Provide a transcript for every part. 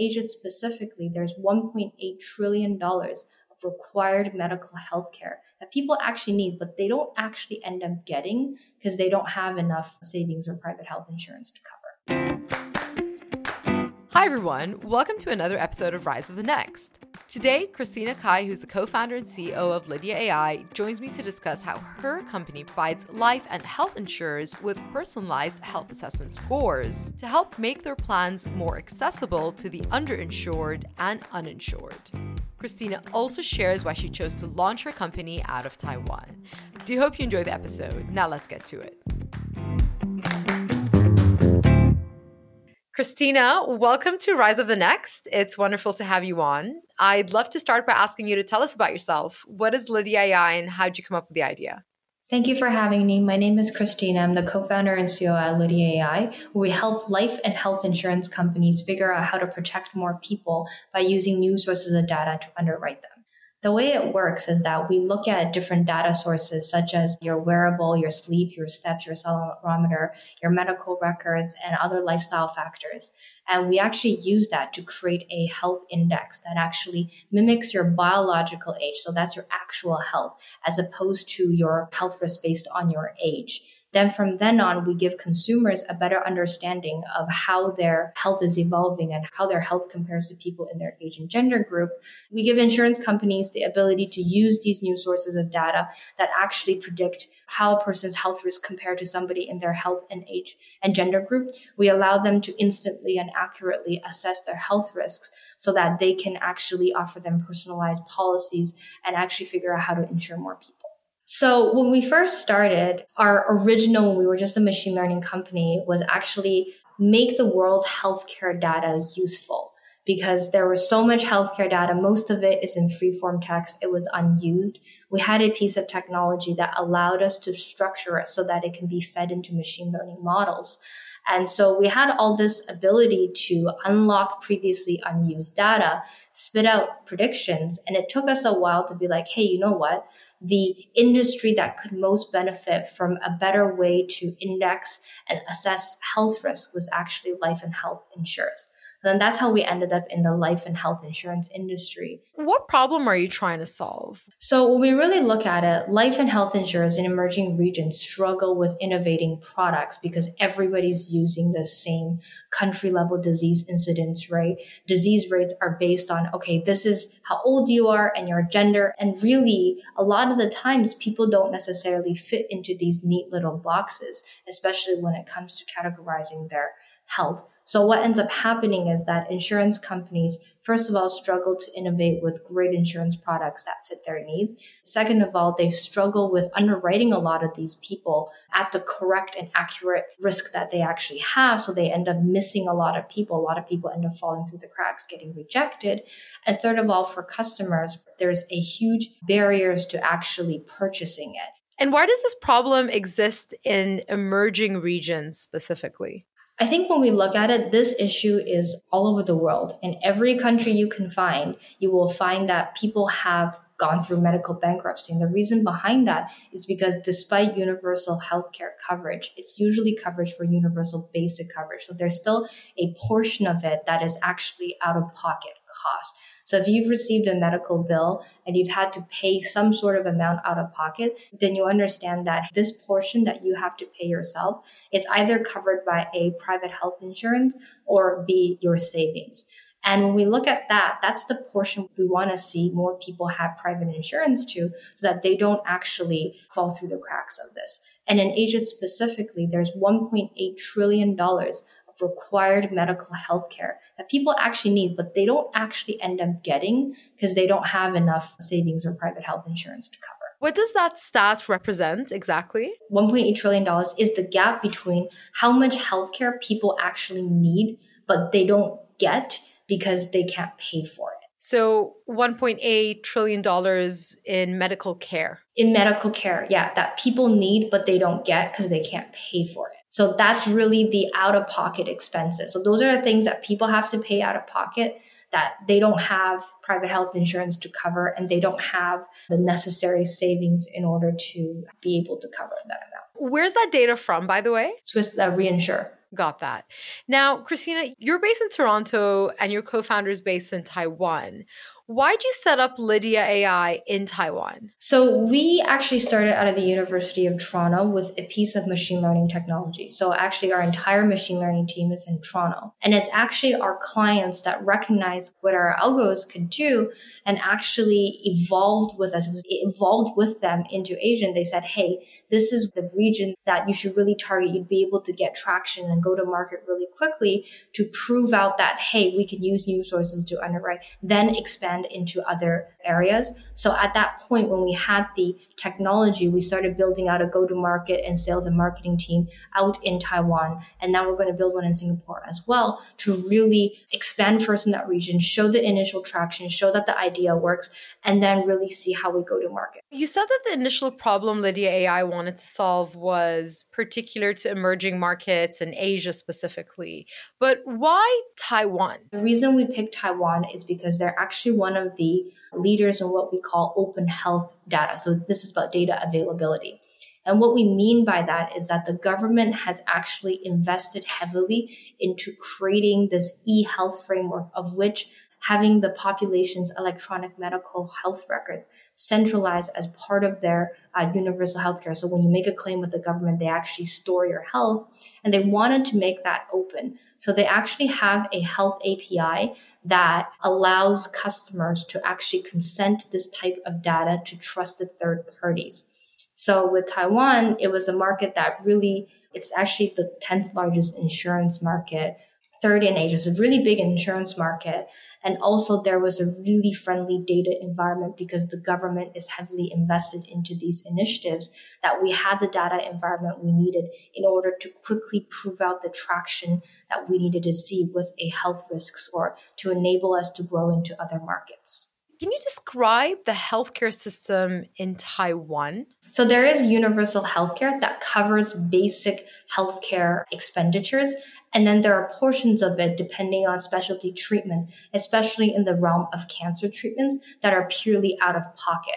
Asia specifically, there's $1.8 trillion of required medical health care that people actually need, but they don't actually end up getting because they don't have enough savings or private health insurance to cover. Hi, everyone. Welcome to another episode of Rise of the Next. Today, Christina Cai, who's the co founder and CEO of Lydia AI, joins me to discuss how her company provides life and health insurers with personalized health assessment scores to help make their plans more accessible to the underinsured and uninsured. Christina also shares why she chose to launch her company out of Taiwan. Do hope you enjoy the episode. Now, let's get to it. Christina, welcome to Rise of the Next. It's wonderful to have you on. I'd love to start by asking you to tell us about yourself. What is Lydia AI and how did you come up with the idea? Thank you for having me. My name is Christina. I'm the co-founder and CEO at Lydia AI. Where we help life and health insurance companies figure out how to protect more people by using new sources of data to underwrite them. The way it works is that we look at different data sources such as your wearable, your sleep, your steps, your accelerometer, your medical records, and other lifestyle factors. And we actually use that to create a health index that actually mimics your biological age. So that's your actual health as opposed to your health risk based on your age. Then from then on, we give consumers a better understanding of how their health is evolving and how their health compares to people in their age and gender group. We give insurance companies the ability to use these new sources of data that actually predict how a person's health risk compared to somebody in their health and age and gender group. We allow them to instantly and accurately assess their health risks so that they can actually offer them personalized policies and actually figure out how to insure more people. So when we first started, our original, when we were just a machine learning company, was actually make the world's healthcare data useful because there was so much healthcare data. Most of it is in free form text. It was unused. We had a piece of technology that allowed us to structure it so that it can be fed into machine learning models. And so we had all this ability to unlock previously unused data, spit out predictions. And it took us a while to be like, hey, you know what? The industry that could most benefit from a better way to index and assess health risk was actually life and health insurers. So then that's how we ended up in the life and health insurance industry. What problem are you trying to solve? So when we really look at it, life and health insurers in emerging regions struggle with innovating products because everybody's using the same country level disease incidence, right? Disease rates are based on, okay, this is how old you are and your gender. And really, a lot of the times people don't necessarily fit into these neat little boxes, especially when it comes to categorizing their health. So what ends up happening is that insurance companies, first of all, struggle to innovate with great insurance products that fit their needs. Second of all, they struggle with underwriting a lot of these people at the correct and accurate risk that they actually have. So they end up missing a lot of people. A lot of people end up falling through the cracks, getting rejected. And third of all, for customers, there's a huge barriers to actually purchasing it. And why does this problem exist in emerging regions specifically? I think when we look at it, this issue is all over the world. In every country you can find, you will find that people have gone through medical bankruptcy. And the reason behind that is because despite universal healthcare coverage, it's usually coverage for universal basic coverage. So there's still a portion of it that is actually out of pocket cost. So if you've received a medical bill and you've had to pay some sort of amount out of pocket, then you understand that this portion that you have to pay yourself is either covered by a private health insurance or be your savings. And when we look at that, that's the portion we want to see more people have private insurance to so that they don't actually fall through the cracks of this. And in Asia specifically, there's $1.8 trillion required medical health care that people actually need, but they don't actually end up getting because they don't have enough savings or private health insurance to cover. What does that stat represent exactly? $1.8 trillion is the gap between how much healthcare people actually need, but they don't get because they can't pay for it. So $1.8 trillion in medical care. In medical care, yeah, that people need, but they don't get because they can't pay for it. So that's really the out of pocket expenses. So those are the things that people have to pay out of pocket that they don't have private health insurance to cover and they don't have the necessary savings in order to be able to cover that amount. Where's that data from, by the way? Swiss uh, reinsure. Got that. Now, Christina, you're based in Toronto and your co founder is based in Taiwan. Why'd you set up Lydia AI in Taiwan? So, we actually started out of the University of Toronto with a piece of machine learning technology. So, actually, our entire machine learning team is in Toronto. And it's actually our clients that recognize what our algos could do and actually evolved with us, evolved with them into Asia. And they said, hey, this is the region that you should really target. You'd be able to get traction and go to market really quickly to prove out that, hey, we can use new sources to underwrite, then expand expand into other areas. So at that point, when we had the technology, we started building out a go to market and sales and marketing team out in Taiwan. And now we're going to build one in Singapore as well to really expand first in that region, show the initial traction, show that the idea works, and then really see how we go to market. You said that the initial problem Lydia AI wanted to solve was particular to emerging markets and Asia specifically. But why Taiwan? The reason we picked Taiwan is because they're actually one of the leaders in what we call open health data. So this is about data availability. And what we mean by that is that the government has actually invested heavily into creating this e-health framework of which having the population's electronic medical health records centralized as part of their uh, universal healthcare. So when you make a claim with the government, they actually store your health and they wanted to make that open. So they actually have a health API that allows customers to actually consent this type of data to trusted third parties. So with Taiwan, it was a market that really, it's actually the 10th largest insurance market, third in Asia. a really big insurance market. And also there was a really friendly data environment because the government is heavily invested into these initiatives that we had the data environment we needed in order to quickly prove out the traction that we needed to see with a health risk score to enable us to grow into other markets. Can you describe the healthcare system in Taiwan? So there is universal healthcare that covers basic healthcare expenditures. And then there are portions of it depending on specialty treatments, especially in the realm of cancer treatments that are purely out of pocket.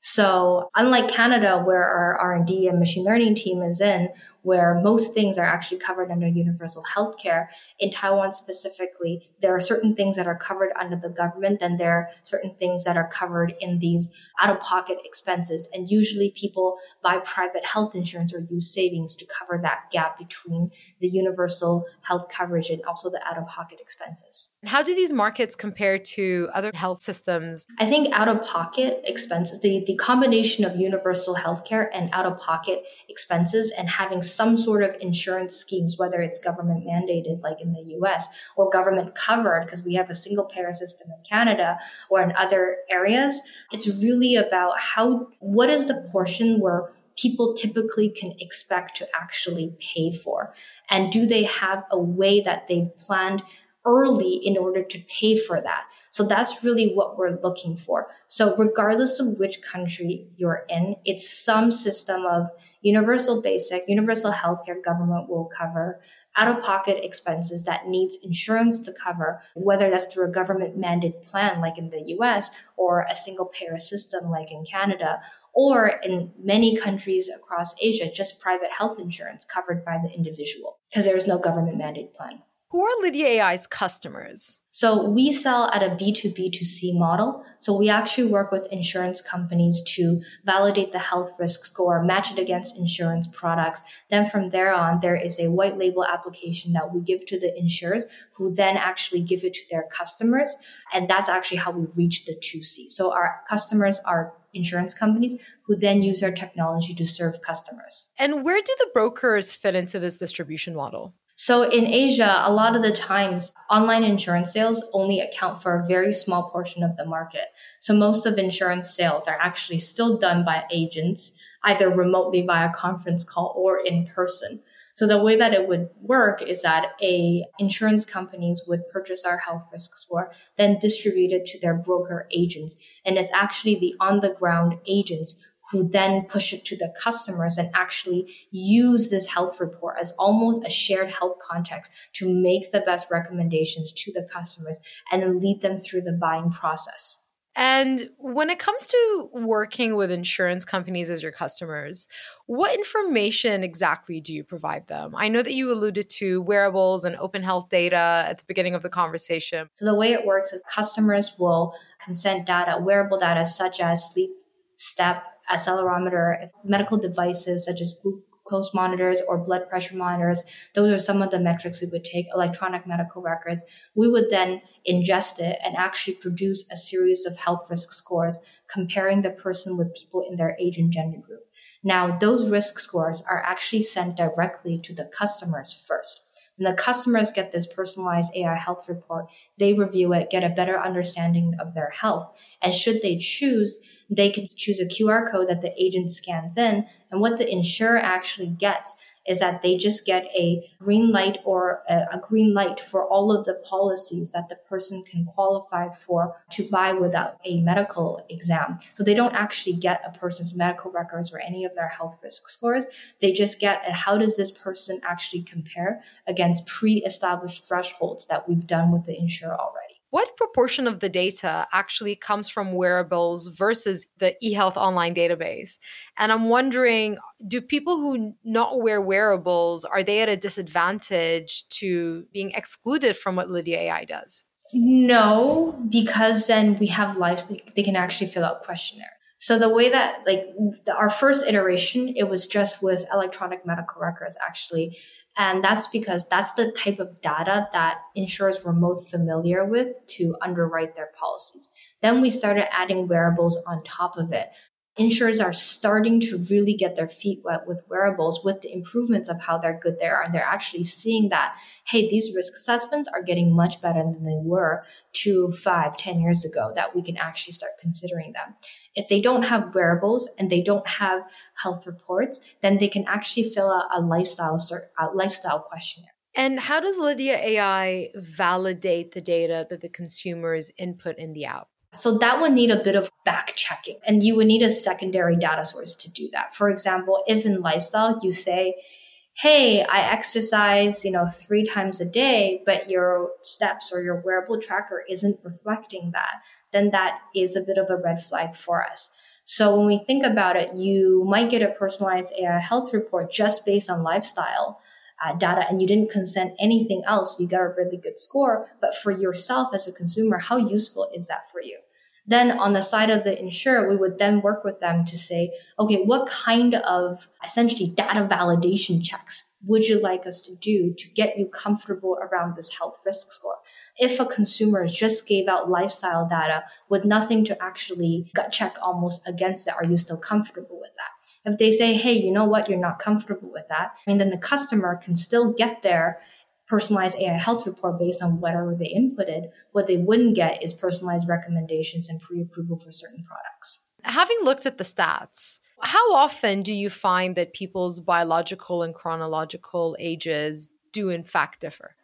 So unlike Canada, where our R&D and machine learning team is in, where most things are actually covered under universal healthcare, in Taiwan specifically, there are certain things that are covered under the government, and there are certain things that are covered in these out-of-pocket expenses. And usually people buy private health insurance or use savings to cover that gap between the universal health coverage and also the out-of-pocket expenses. How do these markets compare to other health systems? I think out-of-pocket expenses, the, the the combination of universal healthcare and out of pocket expenses and having some sort of insurance schemes, whether it's government mandated, like in the US, or government covered, because we have a single payer system in Canada or in other areas, it's really about how, what is the portion where people typically can expect to actually pay for? And do they have a way that they've planned early in order to pay for that? So that's really what we're looking for. So regardless of which country you're in, it's some system of universal basic, universal healthcare government will cover out of pocket expenses that needs insurance to cover, whether that's through a government mandated plan like in the US or a single payer system like in Canada, or in many countries across Asia, just private health insurance covered by the individual because there is no government mandated plan. Who are Lydia AI's customers? So we sell at a B2B2C model. So we actually work with insurance companies to validate the health risk score, match it against insurance products. Then from there on, there is a white label application that we give to the insurers who then actually give it to their customers. And that's actually how we reach the 2C. So our customers are insurance companies who then use our technology to serve customers. And where do the brokers fit into this distribution model? So in Asia, a lot of the times online insurance sales only account for a very small portion of the market. So most of insurance sales are actually still done by agents, either remotely via conference call or in person. So the way that it would work is that a insurance companies would purchase our health risk score, then distribute it to their broker agents. And it's actually the on the ground agents who then push it to the customers and actually use this health report as almost a shared health context to make the best recommendations to the customers and then lead them through the buying process. And when it comes to working with insurance companies as your customers, what information exactly do you provide them? I know that you alluded to wearables and open health data at the beginning of the conversation. So, the way it works is customers will consent data, wearable data such as sleep, step, accelerometer, medical devices such as glucose monitors or blood pressure monitors. Those are some of the metrics we would take, electronic medical records. We would then ingest it and actually produce a series of health risk scores comparing the person with people in their age and gender group. Now, those risk scores are actually sent directly to the customers first. When the customers get this personalized AI health report, they review it, get a better understanding of their health. And should they choose, they can choose a QR code that the agent scans in. And what the insurer actually gets is that they just get a green light or a, a, green light for all of the policies that the person can qualify for to buy without a medical exam. So they don't actually get a person's medical records or any of their health risk scores. They just get how does this person actually compare against pre-established thresholds that we've done with the insurer already what proportion of the data actually comes from wearables versus the eHealth online database? And I'm wondering, do people who not wear wearables, are they at a disadvantage to being excluded from what Lydia AI does? No, because then we have lives they can actually fill out questionnaire. So the way that like the, our first iteration, it was just with electronic medical records actually. And that's because that's the type of data that insurers were most familiar with to underwrite their policies. Then we started adding wearables on top of it. Insurers are starting to really get their feet wet with wearables with the improvements of how they're good they are. And they're actually seeing that, hey, these risk assessments are getting much better than they were two, five, ten years ago, that we can actually start considering them. If they don't have wearables and they don't have health reports, then they can actually fill out a lifestyle a lifestyle questionnaire. And how does Lydia AI validate the data that the consumers input in the app? So that would need a bit of back checking and you would need a secondary data source to do that. For example, if in lifestyle you say, Hey, I exercise, you know, three times a day, but your steps or your wearable tracker isn't reflecting that then that is a bit of a red flag for us. So when we think about it, you might get a personalized AI health report just based on lifestyle uh, data and you didn't consent anything else. You got a really good score. But for yourself as a consumer, how useful is that for you? Then on the side of the insurer, we would then work with them to say, okay, what kind of essentially data validation checks would you like us to do to get you comfortable around this health risk score? If a consumer just gave out lifestyle data with nothing to actually gut check almost against it, are you still comfortable with that? If they say, hey, you know what, you're not comfortable with that, I mean, then the customer can still get their personalized AI health report based on whatever they inputted. What they wouldn't get is personalized recommendations and pre approval for certain products. Having looked at the stats, how often do you find that people's biological and chronological ages do in fact differ?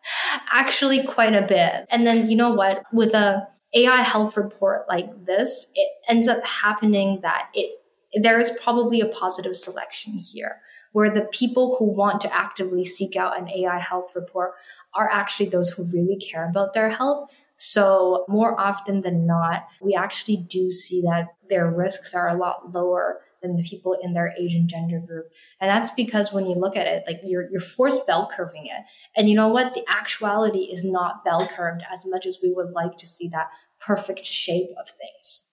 Actually, quite a bit. And then, you know what? With a AI health report like this, it ends up happening that it there is probably a positive selection here where the people who want to actively seek out an AI health report are actually those who really care about their health. So more often than not, we actually do see that their risks are a lot lower than the people in their age and gender group. And that's because when you look at it, like you're, you're forced bell curving it. And you know what? The actuality is not bell curved as much as we would like to see that perfect shape of things.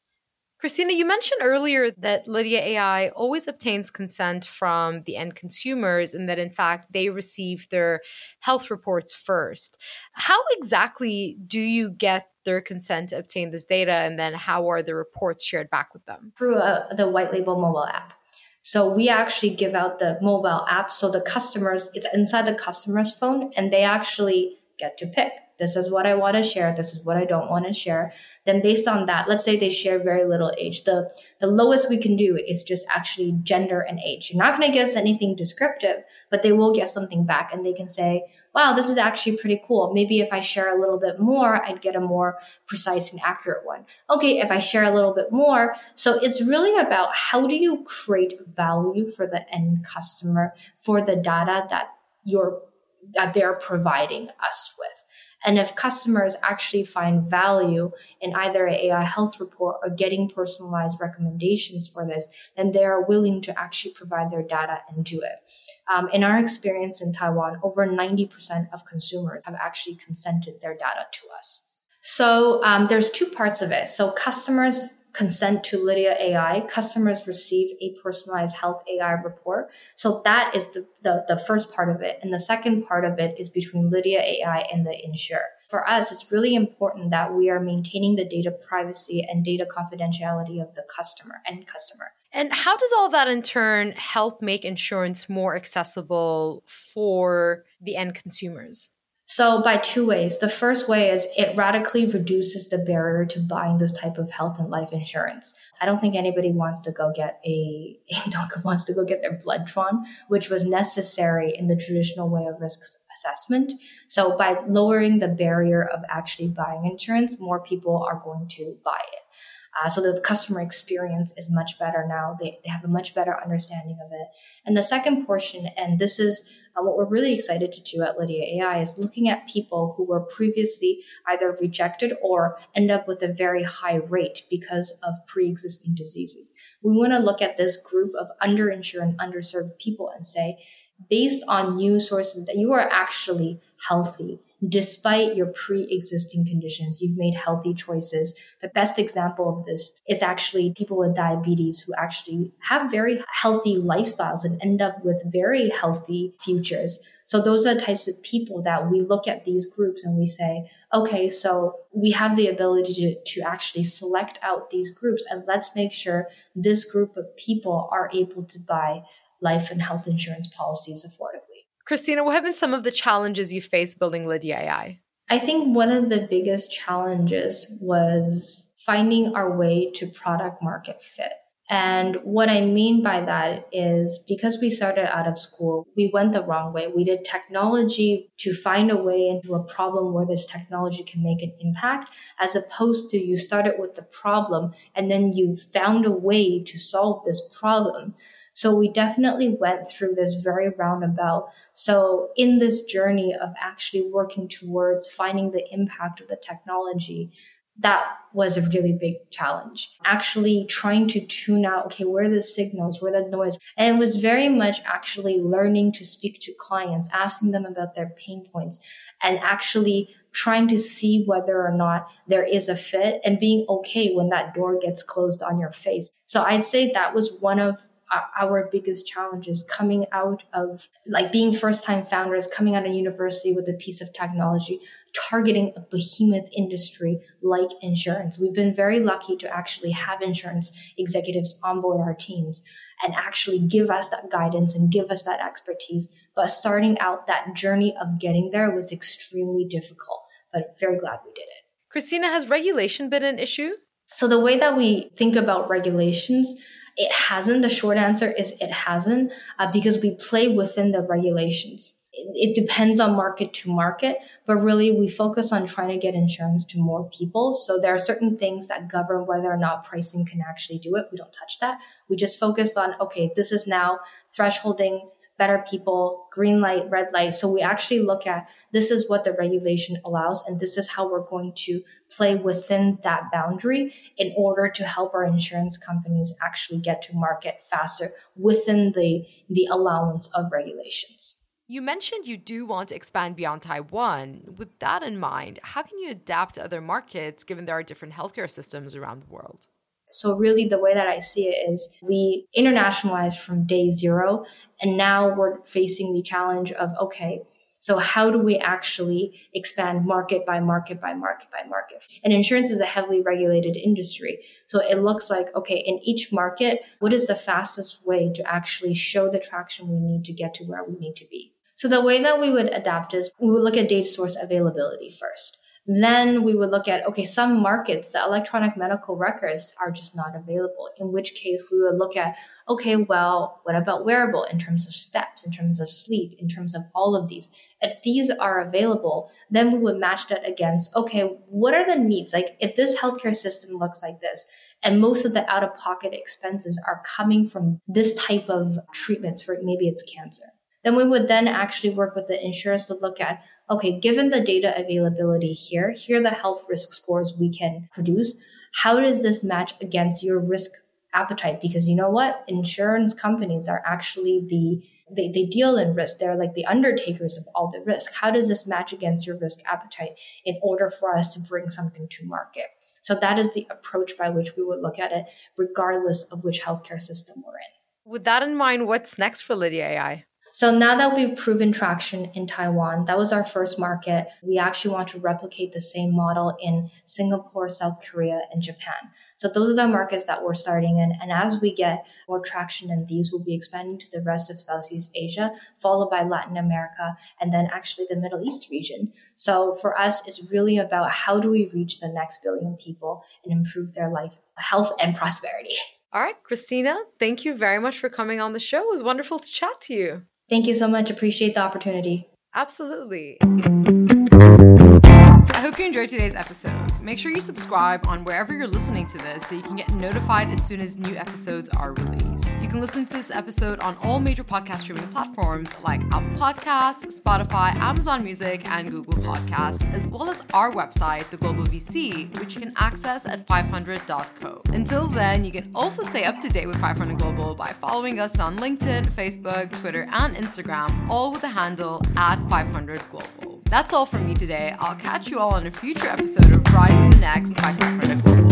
Christina, you mentioned earlier that Lydia AI always obtains consent from the end consumers and that in fact they receive their health reports first. How exactly do you get their consent to obtain this data and then how are the reports shared back with them? Through uh, the white label mobile app. So we actually give out the mobile app so the customers, it's inside the customer's phone and they actually get to pick this is what I want to share. This is what I don't want to share. Then based on that, let's say they share very little age. The, the lowest we can do is just actually gender and age. You're not going to guess anything descriptive, but they will get something back and they can say, wow, this is actually pretty cool. Maybe if I share a little bit more, I'd get a more precise and accurate one. Okay. If I share a little bit more. So it's really about how do you create value for the end customer for the data that you're that they're providing us. And if customers actually find value in either an AI health report or getting personalized recommendations for this, then they are willing to actually provide their data and do it. Um, in our experience in Taiwan, over 90% of consumers have actually consented their data to us. So um, there's two parts of it. So customers consent to Lydia AI, customers receive a personalized health AI report. So that is the, the, the, first part of it. And the second part of it is between Lydia AI and the insurer. For us, it's really important that we are maintaining the data privacy and data confidentiality of the customer and customer. And how does all that in turn help make insurance more accessible for the end consumers? So by two ways. The first way is it radically reduces the barrier to buying this type of health and life insurance. I don't think anybody wants to go get a dog wants to go get their blood drawn, which was necessary in the traditional way of risk assessment. So by lowering the barrier of actually buying insurance, more people are going to buy it. Uh, so the customer experience is much better now. They, they have a much better understanding of it. And the second portion, and this is uh, what we're really excited to do at Lydia AI, is looking at people who were previously either rejected or end up with a very high rate because of pre-existing diseases. We want to look at this group of underinsured and underserved people and say, based on new sources that you are actually healthy despite your pre-existing conditions. You've made healthy choices. The best example of this is actually people with diabetes who actually have very healthy lifestyles and end up with very healthy futures. So those are types of people that we look at these groups and we say okay so we have the ability to, to actually select out these groups and let's make sure this group of people are able to buy life and health insurance policies affordably Christina, what have been some of the challenges you faced building Lydia AI? I think one of the biggest challenges was finding our way to product market fit. And what I mean by that is because we started out of school, we went the wrong way. We did technology to find a way into a problem where this technology can make an impact, as opposed to you started with the problem and then you found a way to solve this problem. So we definitely went through this very roundabout. So in this journey of actually working towards finding the impact of the technology, that was a really big challenge. Actually trying to tune out, okay, where are the signals, where the noise? And it was very much actually learning to speak to clients, asking them about their pain points and actually trying to see whether or not there is a fit and being okay when that door gets closed on your face. So I'd say that was one of our biggest challenges coming out of like being first time founders, coming out of university with a piece of technology, targeting a behemoth industry like insurance. We've been very lucky to actually have insurance executives onboard our teams and actually give us that guidance and give us that expertise. But starting out that journey of getting there was extremely difficult, but very glad we did it. Christina, has regulation been an issue? So the way that we think about regulations, it hasn't. The short answer is it hasn't uh, because we play within the regulations. It, it depends on market to market, but really we focus on trying to get insurance to more people. So there are certain things that govern whether or not pricing can actually do it. We don't touch that. We just focus on, okay, this is now thresholding better people, green light, red light. So we actually look at this is what the regulation allows, and this is how we're going to play within that boundary in order to help our insurance companies actually get to market faster within the, the allowance of regulations. You mentioned you do want to expand beyond Taiwan. With that in mind, how can you adapt to other markets given there are different healthcare systems around the world? So really the way that I see it is we internationalized from day zero and now we're facing the challenge of, okay, so how do we actually expand market by market by market by market? And insurance is a heavily regulated industry. So it looks like, okay, in each market, what is the fastest way to actually show the traction we need to get to where we need to be? So the way that we would adapt is we would look at data source availability first. Then we would look at, okay, some markets, the electronic medical records are just not available, in which case we would look at, okay, well, what about wearable in terms of steps, in terms of sleep, in terms of all of these? If these are available, then we would match that against, okay, what are the needs? Like if this healthcare system looks like this, and most of the out of pocket expenses are coming from this type of treatments for maybe it's cancer then we would then actually work with the insurers to look at okay, given the data availability here, here are the health risk scores we can produce. How does this match against your risk appetite? Because you know what? Insurance companies are actually the they, they deal in risk. They're like the undertakers of all the risk. How does this match against your risk appetite in order for us to bring something to market? So that is the approach by which we would look at it, regardless of which healthcare system we're in. With that in mind, what's next for Lydia AI? So now that we've proven traction in Taiwan, that was our first market. We actually want to replicate the same model in Singapore, South Korea, and Japan. So those are the markets that we're starting in. And as we get more traction in these, we'll be expanding to the rest of Southeast Asia, followed by Latin America, and then actually the Middle East region. So for us, it's really about how do we reach the next billion people and improve their life, health, and prosperity. All right, Christina, thank you very much for coming on the show. It was wonderful to chat to you. Thank you so much. Appreciate the opportunity. Absolutely. Hope you enjoyed today's episode. Make sure you subscribe on wherever you're listening to this so you can get notified as soon as new episodes are released. You can listen to this episode on all major podcast streaming platforms like Apple Podcasts, Spotify, Amazon Music, and Google Podcasts, as well as our website, The Global VC, which you can access at 500.co. Until then, you can also stay up to date with 500 Global by following us on LinkedIn, Facebook, Twitter, and Instagram, all with the handle at 500 Global. That's all from me today. I'll catch you all on a future episode of Rise of the Next by 500 Global.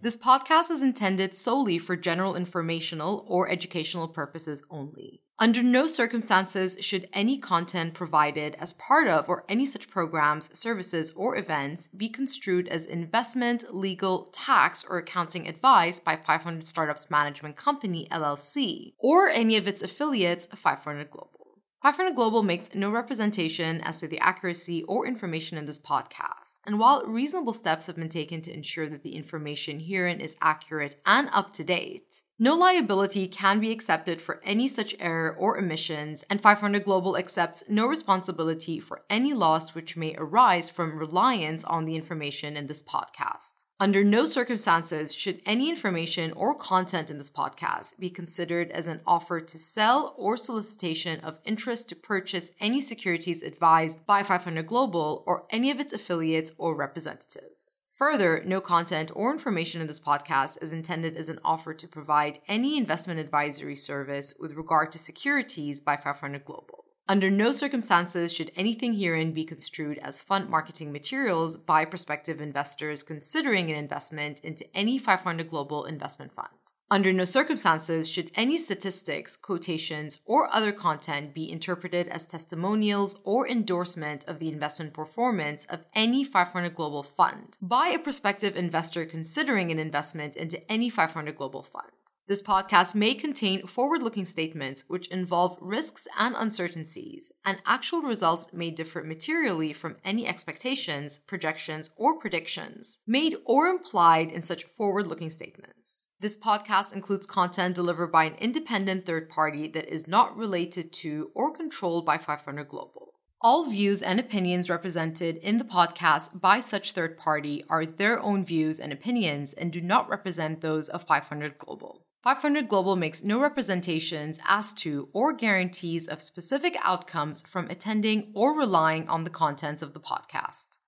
This podcast is intended solely for general informational or educational purposes only. Under no circumstances should any content provided as part of or any such programs, services, or events be construed as investment, legal, tax, or accounting advice by 500 Startups Management Company, LLC, or any of its affiliates, 500 Global. 500 Global makes no representation as to the accuracy or information in this podcast. And while reasonable steps have been taken to ensure that the information herein is accurate and up to date, no liability can be accepted for any such error or omissions, and 500 Global accepts no responsibility for any loss which may arise from reliance on the information in this podcast. Under no circumstances should any information or content in this podcast be considered as an offer to sell or solicitation of interest to purchase any securities advised by 500 Global or any of its affiliates or representatives. Further, no content or information in this podcast is intended as an offer to provide any investment advisory service with regard to securities by 500 Global. Under no circumstances should anything herein be construed as fund marketing materials by prospective investors considering an investment into any 500 Global investment fund. Under no circumstances should any statistics, quotations, or other content be interpreted as testimonials or endorsement of the investment performance of any 500 Global fund by a prospective investor considering an investment into any 500 Global fund. This podcast may contain forward looking statements which involve risks and uncertainties, and actual results may differ materially from any expectations, projections, or predictions made or implied in such forward looking statements. This podcast includes content delivered by an independent third party that is not related to or controlled by 500 Global. All views and opinions represented in the podcast by such third party are their own views and opinions and do not represent those of 500 Global. 500 Global makes no representations as to or guarantees of specific outcomes from attending or relying on the contents of the podcast.